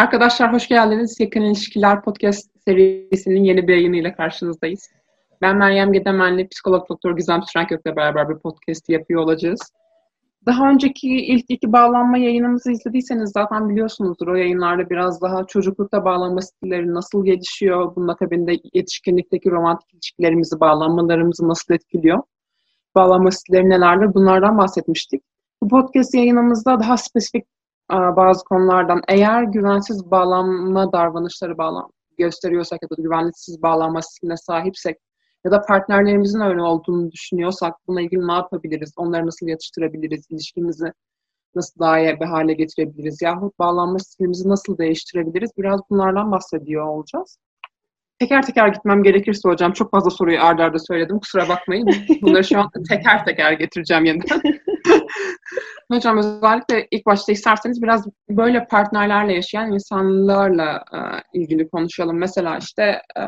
Arkadaşlar hoş geldiniz. Yakın İlişkiler Podcast serisinin yeni bir yayınıyla karşınızdayız. Ben Meryem Gedemenli, psikolog doktor Gizem Sürenkök'le beraber bir podcast yapıyor olacağız. Daha önceki ilk iki bağlanma yayınımızı izlediyseniz zaten biliyorsunuzdur. O yayınlarda biraz daha çocuklukta bağlanma stilleri nasıl gelişiyor, bunun akabinde yetişkinlikteki romantik ilişkilerimizi, bağlanmalarımızı nasıl etkiliyor, bağlanma stilleri nelerdir bunlardan bahsetmiştik. Bu podcast yayınımızda daha spesifik bazı konulardan eğer güvensiz bağlanma davranışları bağlan gösteriyorsak ya da güvensiz bağlanma stiline sahipsek ya da partnerlerimizin öyle olduğunu düşünüyorsak buna ilgili ne yapabiliriz? Onları nasıl yatıştırabiliriz? İlişkimizi nasıl daha iyi bir hale getirebiliriz? Yahut bağlanma stilimizi nasıl değiştirebiliriz? Biraz bunlardan bahsediyor olacağız. Teker teker gitmem gerekirse hocam çok fazla soruyu ardarda arda söyledim. Kusura bakmayın. Bunları şu an teker teker getireceğim yeniden. Hocam özellikle ilk başta isterseniz biraz böyle partnerlerle yaşayan insanlarla e, ilgili konuşalım. Mesela işte e,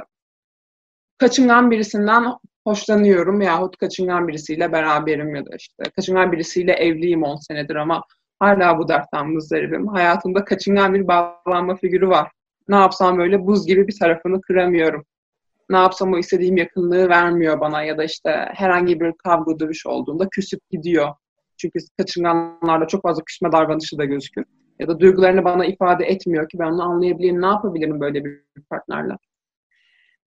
kaçıngan birisinden hoşlanıyorum yahut kaçıngan birisiyle beraberim ya da işte kaçıngan birisiyle evliyim 10 senedir ama hala bu dertten muzdaribim. Hayatımda kaçıngan bir bağlanma figürü var. Ne yapsam böyle buz gibi bir tarafını kıramıyorum. Ne yapsam o istediğim yakınlığı vermiyor bana ya da işte herhangi bir kavga dövüş olduğunda küsüp gidiyor. Çünkü kaçınganlarda çok fazla küsme davranışı da gözükür. Ya da duygularını bana ifade etmiyor ki ben onu anlayabileyim. Ne yapabilirim böyle bir partnerle?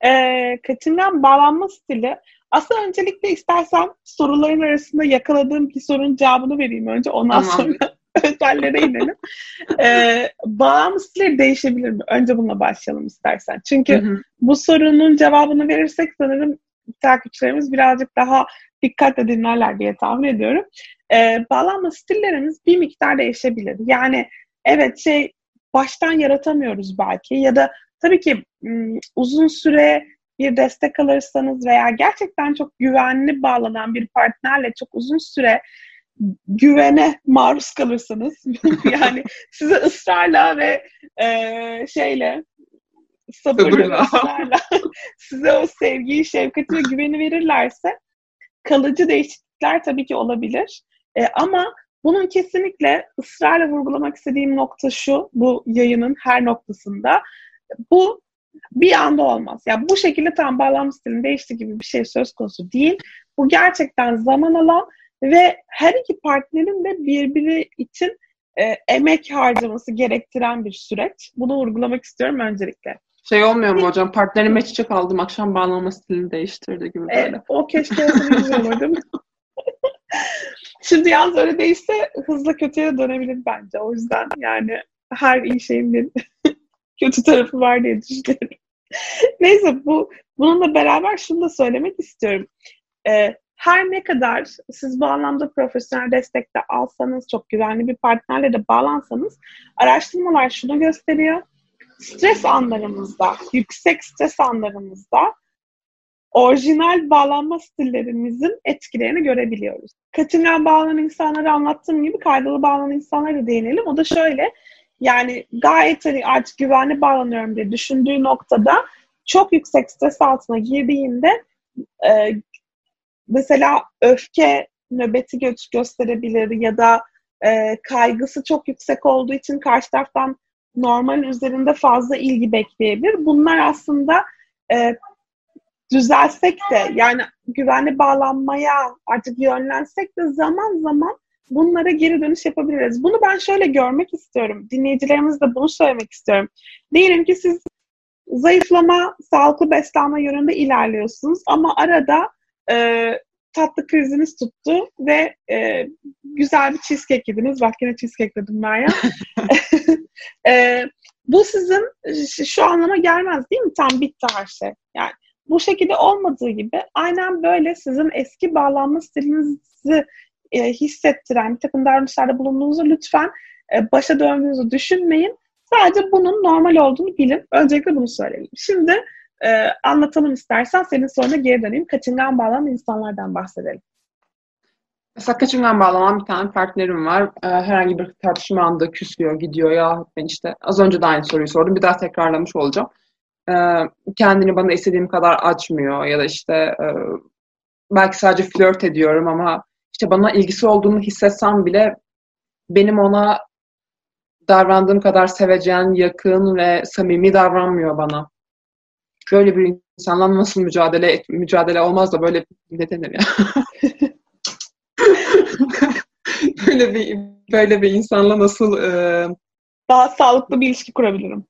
Ee, kaçıngan bağlanma stili aslında öncelikle istersen soruların arasında yakaladığım bir sorunun cevabını vereyim önce. Ondan tamam. sonra özellere inelim. Ee, bağlanma stili değişebilir mi? Önce bununla başlayalım istersen. Çünkü hı hı. bu sorunun cevabını verirsek sanırım takipçilerimiz birazcık daha dikkatle dinlerler diye tahmin ediyorum. Ee, bağlanma stillerimiz bir miktar değişebilir. Yani evet şey baştan yaratamıyoruz belki ya da tabii ki uzun süre bir destek alırsanız veya gerçekten çok güvenli bağlanan bir partnerle çok uzun süre güvene maruz kalırsanız yani size ısrarla ve e, şeyle sabırla, ısrarla size o sevgiyi, şefkati ve güveni verirlerse kalıcı değişiklikler tabii ki olabilir. E, ama bunun kesinlikle ısrarla vurgulamak istediğim nokta şu, bu yayının her noktasında. Bu bir anda olmaz. Ya yani bu şekilde tam bağlam stilin değişti gibi bir şey söz konusu değil. Bu gerçekten zaman alan ve her iki partnerin de birbiri için e, emek harcaması gerektiren bir süreç. Bunu vurgulamak istiyorum öncelikle. Şey olmuyor mu hocam? Partnerime çiçek aldım. Akşam bağlama stilini değiştirdi gibi e, böyle. E, o keşke olsa güzel olurdu. Şimdi yalnız öyle değilse hızla kötüye dönebilir bence. O yüzden yani her iyi şeyin bir kötü tarafı var diye düşünüyorum. Neyse bu bununla beraber şunu da söylemek istiyorum. Ee, her ne kadar siz bu anlamda profesyonel destek de alsanız, çok güvenli bir partnerle de bağlansanız araştırmalar şunu gösteriyor stres anlarımızda, yüksek stres anlarımızda orijinal bağlanma stillerimizin etkilerini görebiliyoruz. Kaçıngan bağlanan insanları anlattığım gibi kaydalı bağlanan insanlara değinelim. O da şöyle, yani gayet hani artık güvenli bağlanıyorum diye düşündüğü noktada çok yüksek stres altına girdiğinde e, mesela öfke nöbeti gö- gösterebilir ya da e, kaygısı çok yüksek olduğu için karşı taraftan normal üzerinde fazla ilgi bekleyebilir. Bunlar aslında e, düzelsek de yani güvenli bağlanmaya artık yönlensek de zaman zaman bunlara geri dönüş yapabiliriz. Bunu ben şöyle görmek istiyorum. Dinleyicilerimiz de bunu söylemek istiyorum. Diyelim ki siz zayıflama, sağlıklı beslenme yönünde ilerliyorsunuz ama arada e, tatlı kriziniz tuttu ve e, güzel bir cheesecake yediniz. Bak yine cheesecake dedim ya. e, bu sizin şu anlama gelmez değil mi? Tam bitti her şey. Yani bu şekilde olmadığı gibi aynen böyle sizin eski bağlanma stilinizi e, hissettiren bir takım davranışlarda bulunduğunuzu lütfen e, başa döndüğünüzü düşünmeyin. Sadece bunun normal olduğunu bilin. Öncelikle bunu söyleyelim. Şimdi e, anlatalım istersen. Senin sonra geri döneyim. Kaçıngan bağlanan insanlardan bahsedelim. Mesela kaçıngan bağlanan bir tane partnerim var. Ee, herhangi bir tartışma anda küsüyor, gidiyor ya ben işte az önce de aynı soruyu sordum. Bir daha tekrarlamış olacağım. Ee, kendini bana istediğim kadar açmıyor ya da işte e, belki sadece flört ediyorum ama işte bana ilgisi olduğunu hissetsem bile benim ona davrandığım kadar sevecen, yakın ve samimi davranmıyor bana. Böyle bir insanla nasıl mücadele et, mücadele olmaz da böyle ne denir ya? böyle bir böyle bir insanla nasıl e... daha sağlıklı bir ilişki kurabilirim.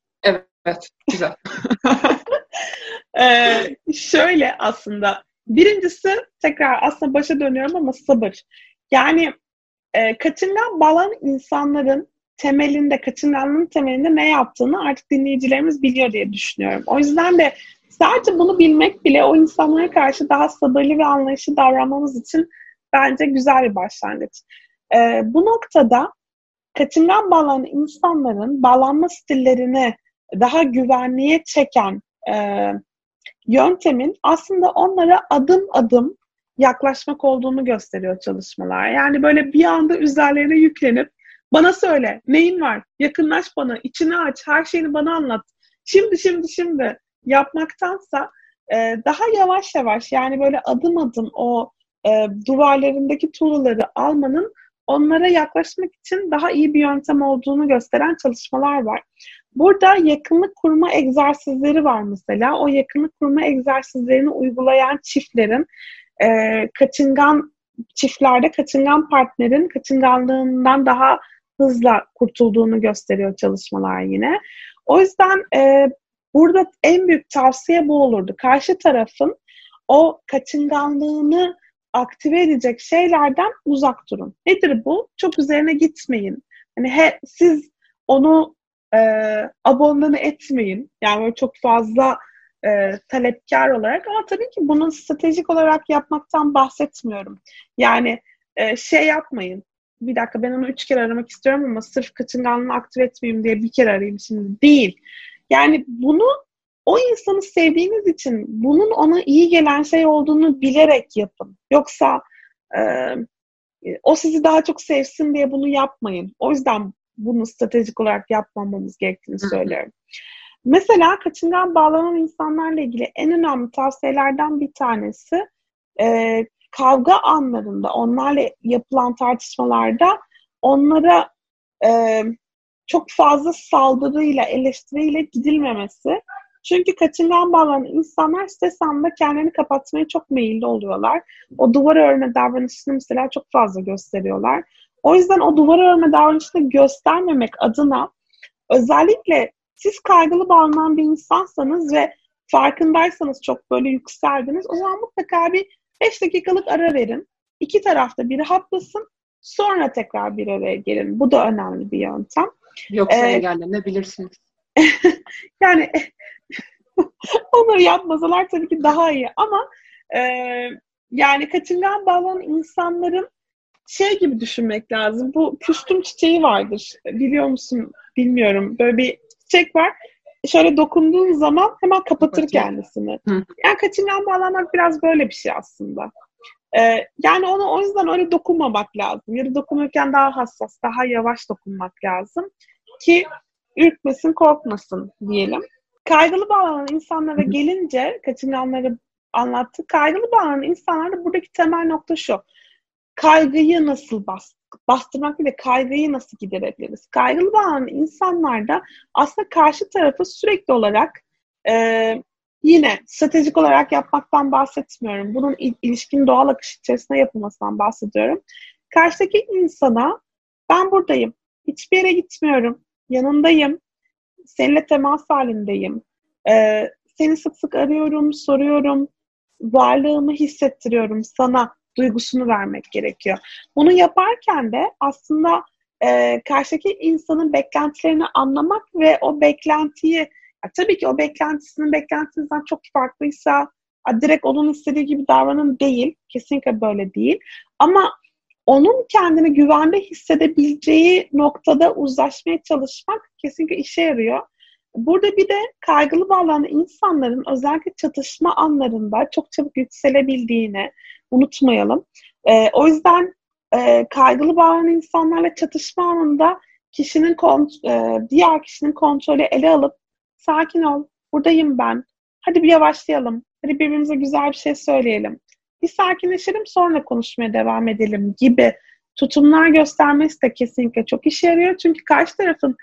Evet, güzel. ee, şöyle aslında birincisi tekrar aslında başa dönüyorum ama sabır. Yani e, kaçıngan bağlanan insanların temelinde, kaçınganlığın temelinde ne yaptığını artık dinleyicilerimiz biliyor diye düşünüyorum. O yüzden de sadece bunu bilmek bile o insanlara karşı daha sabırlı ve anlayışlı davranmamız için bence güzel bir başlangıç. Ee, bu noktada kaçıngan bağlanan insanların bağlanma stillerini daha güvenliğe çeken e, yöntemin aslında onlara adım adım yaklaşmak olduğunu gösteriyor çalışmalar. Yani böyle bir anda üzerlerine yüklenip bana söyle neyin var, yakınlaş bana, içini aç, her şeyini bana anlat. Şimdi şimdi şimdi yapmaktansa e, daha yavaş yavaş yani böyle adım adım o e, duvarlarındaki tuğlaları almanın onlara yaklaşmak için daha iyi bir yöntem olduğunu gösteren çalışmalar var. Burada yakınlık kurma egzersizleri var mesela. O yakınlık kurma egzersizlerini uygulayan çiftlerin e, kaçıngan çiftlerde kaçıngan partnerin kaçınganlığından daha hızla kurtulduğunu gösteriyor çalışmalar yine. O yüzden e, burada en büyük tavsiye bu olurdu. Karşı tarafın o kaçınganlığını aktive edecek şeylerden uzak durun. Nedir bu? Çok üzerine gitmeyin. Hani he, siz onu e, abonmanı etmeyin. Yani böyle çok fazla e, talepkar olarak ama tabii ki bunu stratejik olarak yapmaktan bahsetmiyorum. Yani e, şey yapmayın. Bir dakika ben onu üç kere aramak istiyorum ama sırf kaçınganlığını aktive etmeyeyim diye bir kere arayayım şimdi. Değil. Yani bunu o insanı sevdiğiniz için bunun ona iyi gelen şey olduğunu bilerek yapın. Yoksa e, o sizi daha çok sevsin diye bunu yapmayın. O yüzden bunu stratejik olarak yapmamamız gerektiğini söylüyorum. Mesela kaçıngan bağlanan insanlarla ilgili en önemli tavsiyelerden bir tanesi e, kavga anlarında onlarla yapılan tartışmalarda onlara e, çok fazla saldırıyla, eleştiriyle gidilmemesi. Çünkü kaçıngan bağlanan insanlar stres anında kendini kapatmaya çok meyilli oluyorlar. O duvar örme davranışını mesela çok fazla gösteriyorlar. O yüzden o duvar örme davranışını göstermemek adına özellikle siz kaygılı bağlanan bir insansanız ve farkındaysanız çok böyle yükseldiniz o zaman mutlaka bir 5 dakikalık ara verin. İki tarafta bir rahatlasın. Sonra tekrar bir araya gelin. Bu da önemli bir yöntem. Yoksa ee, engellenebilirsiniz. yani onları yapmasalar tabii ki daha iyi ama e, yani kaçıngan bağlanan insanların şey gibi düşünmek lazım. Bu küstüm çiçeği vardır. Biliyor musun? Bilmiyorum. Böyle bir çiçek var. Şöyle dokunduğun zaman hemen kapatır Kapatıyor. kendisini. Hı. Yani kaçıngan bağlanmak biraz böyle bir şey aslında. Ee, yani ona o yüzden öyle dokunmamak lazım. Ya da dokunurken daha hassas, daha yavaş dokunmak lazım. Ki ürkmesin, korkmasın diyelim. Kaygılı bağlanan insanlara gelince, kaçınganları anlattı. Kaygılı bağlanan insanlarda buradaki temel nokta şu kaygıyı nasıl bas, bastırmak ve kaygıyı nasıl giderebiliriz? Kaygılı bağlanan insanlarda aslında karşı tarafı sürekli olarak e, yine stratejik olarak yapmaktan bahsetmiyorum. Bunun ilişkin doğal akış içerisinde yapılmasından bahsediyorum. Karşıdaki insana ben buradayım, hiçbir yere gitmiyorum, yanındayım, seninle temas halindeyim, ee, seni sık sık arıyorum, soruyorum, varlığımı hissettiriyorum sana duygusunu vermek gerekiyor. Bunu yaparken de aslında e, karşıdaki insanın beklentilerini anlamak ve o beklentiyi ya tabii ki o beklentisinin beklentinizden çok farklıysa direkt onun istediği gibi davranın değil. Kesinlikle böyle değil. Ama onun kendini güvende hissedebileceği noktada uzlaşmaya çalışmak kesinlikle işe yarıyor. Burada bir de kaygılı bağlanan insanların özellikle çatışma anlarında çok çabuk yükselebildiğini, unutmayalım. E, o yüzden e, kaygılı bağlanan insanlarla çatışma anında kişinin kont- e, diğer kişinin kontrolü ele alıp sakin ol, buradayım ben. Hadi bir yavaşlayalım. Hadi birbirimize güzel bir şey söyleyelim. Bir sakinleşelim sonra konuşmaya devam edelim gibi tutumlar göstermesi de kesinlikle çok işe yarıyor. Çünkü karşı tarafın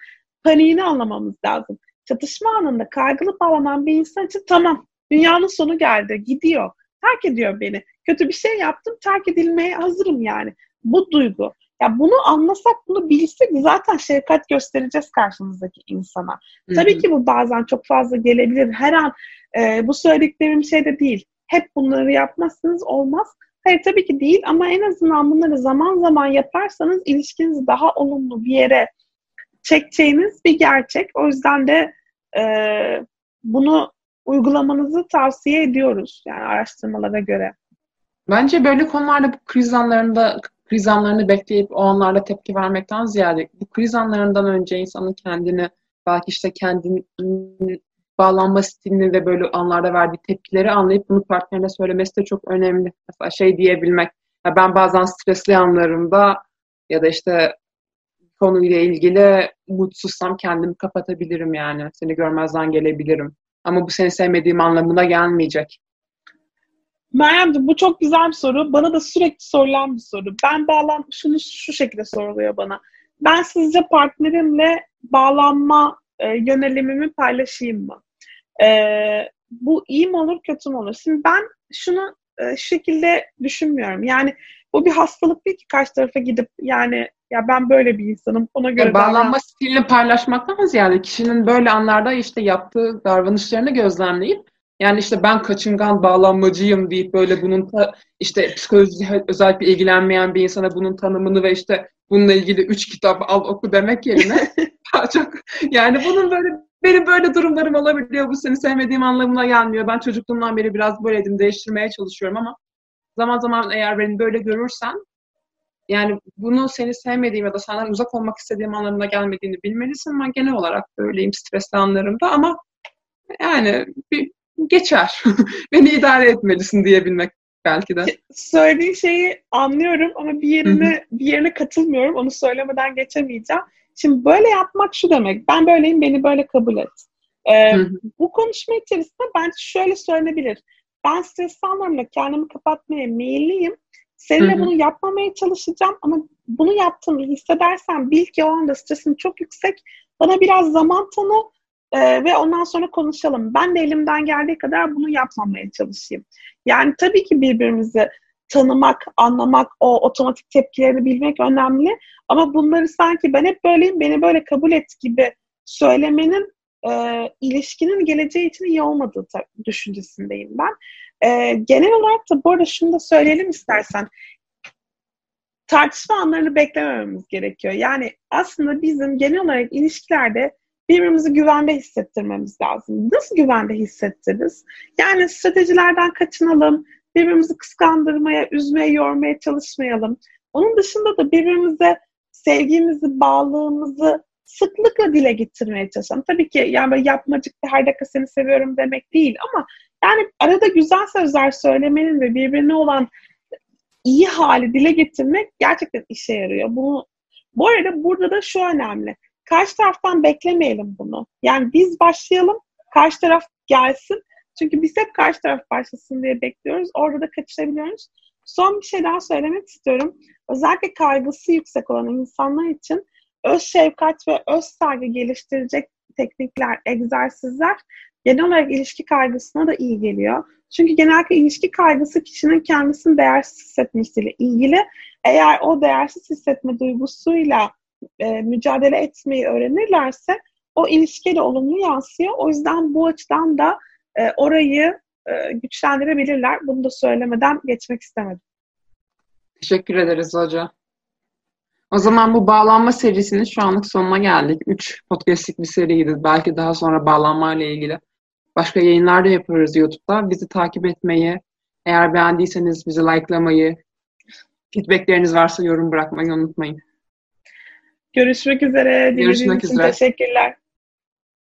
paniğini anlamamız lazım. Çatışma anında kaygılı bağlanan bir insan için tamam dünyanın sonu geldi gidiyor. Terk ediyor beni. Kötü bir şey yaptım terk edilmeye hazırım yani. Bu duygu. Ya bunu anlasak, bunu bilsek zaten şefkat göstereceğiz karşımızdaki insana. Hı-hı. Tabii ki bu bazen çok fazla gelebilir. Her an e, bu söylediklerim şey de değil. Hep bunları yapmazsınız olmaz. Hayır tabii ki değil ama en azından bunları zaman zaman yaparsanız ilişkinizi daha olumlu bir yere çekeceğiniz bir gerçek. O yüzden de e, bunu uygulamanızı tavsiye ediyoruz yani araştırmalara göre. Bence böyle konularda bu kriz anlarında kriz anlarını bekleyip o anlarda tepki vermekten ziyade bu kriz anlarından önce insanın kendini belki işte kendini bağlanma stilini ve böyle anlarda verdiği tepkileri anlayıp bunu partnerine söylemesi de çok önemli. Mesela şey diyebilmek, ya ben bazen stresli anlarımda ya da işte konuyla ilgili mutsuzsam kendimi kapatabilirim yani. Seni görmezden gelebilirim. Ama bu seni sevmediğim anlamına gelmeyecek. Meryemciğim bu çok güzel bir soru. Bana da sürekli sorulan bir soru. Ben bağlan şunu şu şekilde soruluyor bana. Ben sizce partnerimle bağlanma e, yönelimimi paylaşayım mı? E, bu iyi mi olur kötü mü olur? Şimdi ben şunu e, şekilde düşünmüyorum. Yani bu bir hastalık değil ki karşı tarafa gidip yani ya ben böyle bir insanım ona göre ya bağlanma davran- stilini paylaşmaktan ziyade kişinin böyle anlarda işte yaptığı davranışlarını gözlemleyip yani işte ben kaçıngan bağlanmacıyım deyip böyle bunun ta, işte psikoloji özellikle ilgilenmeyen bir insana bunun tanımını ve işte bununla ilgili üç kitap al oku demek yerine daha çok yani bunun böyle benim böyle durumlarım olabiliyor. Bu seni sevmediğim anlamına gelmiyor. Ben çocukluğumdan beri biraz böyleydim. Değiştirmeye çalışıyorum ama zaman zaman eğer beni böyle görürsen yani bunu seni sevmediğim ya da senden uzak olmak istediğim anlamına gelmediğini bilmelisin. Ben genel olarak böyleyim stresli anlarımda ama yani bir geçer. Beni idare etmelisin diyebilmek belki de. Söylediğin şeyi anlıyorum ama bir yerine bir yerine katılmıyorum. Onu söylemeden geçemeyeceğim. Şimdi böyle yapmak şu demek. Ben böyleyim, beni böyle kabul et. Ee, bu konuşma içerisinde bence şöyle söylenebilir. Ben stresli anlarımda kendimi kapatmaya meyilliyim. Seninle bunu yapmamaya çalışacağım ama bunu yaptığımı hissedersen bil ki o anda stresin çok yüksek. Bana biraz zaman tanı ee, ve ondan sonra konuşalım. Ben de elimden geldiği kadar bunu yapmamaya çalışayım. Yani tabii ki birbirimizi tanımak, anlamak, o otomatik tepkilerini bilmek önemli. Ama bunları sanki ben hep böyleyim, beni böyle kabul et gibi söylemenin e, ilişkinin geleceği için iyi olmadığı düşüncesindeyim ben. E, genel olarak da bu arada şunu da söyleyelim istersen. Tartışma anlarını beklemememiz gerekiyor. Yani aslında bizim genel olarak ilişkilerde birbirimizi güvende hissettirmemiz lazım. Nasıl güvende hissettiririz? Yani stratejilerden kaçınalım, birbirimizi kıskandırmaya, üzmeye, yormaya çalışmayalım. Onun dışında da birbirimize sevgimizi, bağlılığımızı sıklıkla dile getirmeye çalışalım. Tabii ki yani böyle yapmacık her dakika seni seviyorum demek değil ama yani arada güzel sözler söylemenin ve birbirine olan iyi hali dile getirmek gerçekten işe yarıyor. Bunu bu arada burada da şu önemli. Karşı taraftan beklemeyelim bunu. Yani biz başlayalım, karşı taraf gelsin. Çünkü biz hep karşı taraf başlasın diye bekliyoruz. Orada da kaçırabiliyoruz. Son bir şey daha söylemek istiyorum. Özellikle kaygısı yüksek olan insanlar için öz şefkat ve öz saygı geliştirecek teknikler, egzersizler genel olarak ilişki kaygısına da iyi geliyor. Çünkü genellikle ilişki kaygısı kişinin kendisini değersiz hissetmesiyle ilgili. Eğer o değersiz hissetme duygusuyla e, mücadele etmeyi öğrenirlerse o ilişkiye de olumlu yansıyor. O yüzden bu açıdan da e, orayı e, güçlendirebilirler. Bunu da söylemeden geçmek istemedim. Teşekkür ederiz hoca. O zaman bu bağlanma serisinin şu anlık sonuna geldik. Üç podcastlik bir seriydi. Belki daha sonra bağlanma ile ilgili başka yayınlar da yaparız YouTube'da. Bizi takip etmeyi, eğer beğendiyseniz bizi likelamayı, feedbackleriniz varsa yorum bırakmayı unutmayın. Görüşmek üzere. Görüşmek üzere. Teşekkürler.